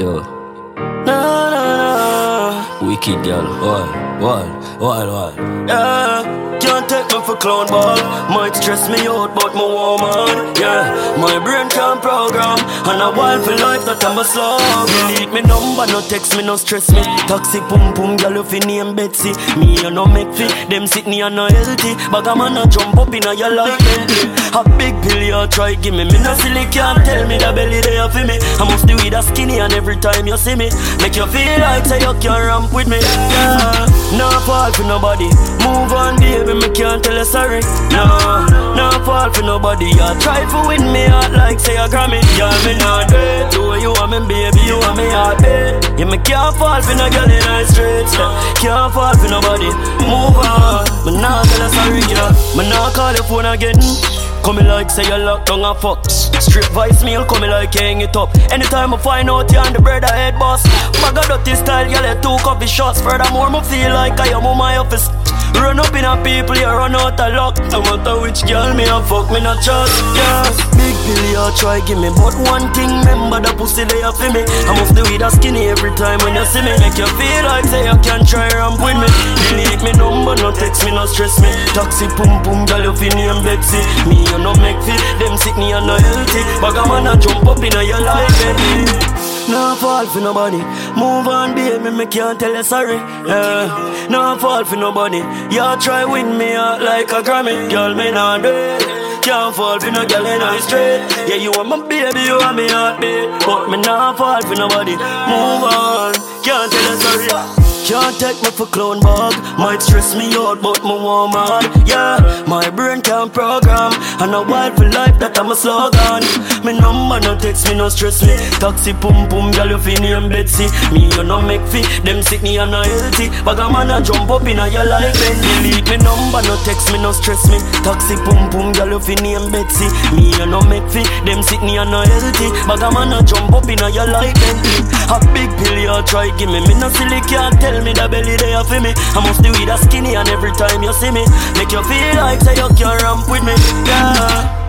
Yo. Nah, nah, nah. Wicked girl. What? What? What? What? Yeah. Can't take me for clown ball. Might stress me out, but my woman. Yeah, my brain can't program. And I wild for life that I'm a slug. Delete me number, no text me, no stress me. Toxic pum pum, girl, you name Betsy. Me, you no make fit. Them sit me and no healthy. But I'm a jump up in a your life. A big pill you try give me. Me no silly can't tell me the belly there for me. I must do with a skinny and every time you see me, make you feel like say you can ramp with me. Yeah, fall for nobody. Move on, baby me can't tell you sorry. No, no fall for nobody. You try to win me out like say a Grammy. Yeah, me not it. Do you want me, baby? You want me heartbeat. Yeah, me can't fall for no girl in the streets. Can't fall for nobody. Move on. Me not tell you sorry, yeah. Me not call your phone again. Come like say you locked down a fuck Strip vice meal, come like hang it up Anytime I find out you on the bread I head boss Bag of dirty style, you let two coffee shots Furthermore, me feel like I am on my office Run up in a people, you run out of luck. No matter which girl me a fuck, me not trust. Yeah, big pill you try give me, but one thing, remember the pussy they are for me. I must do with a skinny every time when you see me. Make you feel like say you can try ramp stress me. Taxi pum pum, girl you feel name Betsy. Me you no make fit, them sick me and no healthy. Bag a man a jump up in your life, eh. baby. No fall for nobody. Move on, baby, me can't tell you sorry. Yeah. No fall for nobody. You try win me out like a Grammy. Girl, me not do it. Can't fall for no girl in the street. Yeah, you want my baby, you want me heartbeat. But me not fall for nobody. Move on, can't tell you sorry. Can't take me for clone bug. Might stress me out, but my woman. Yeah, my brain can't program. And a wild for life that I'm a slogan. Me number no text me, no stress me. Taxi pum pum, girl, you fi name Betsy. Me you no make fi. Them sick me and no healthy. But a man a jump up in a your life and delete me number, no text me, no stress me. Taxi pum pum, girl, you fi name Betsy. Me you no make fi. Them sick me and no healthy. But a man a jump up in a your life and A you try give me. Me no silly can't tell me the belly there for me. I must do with a skinny and every time you see me, make you feel like say you can ramp with me. Yeah.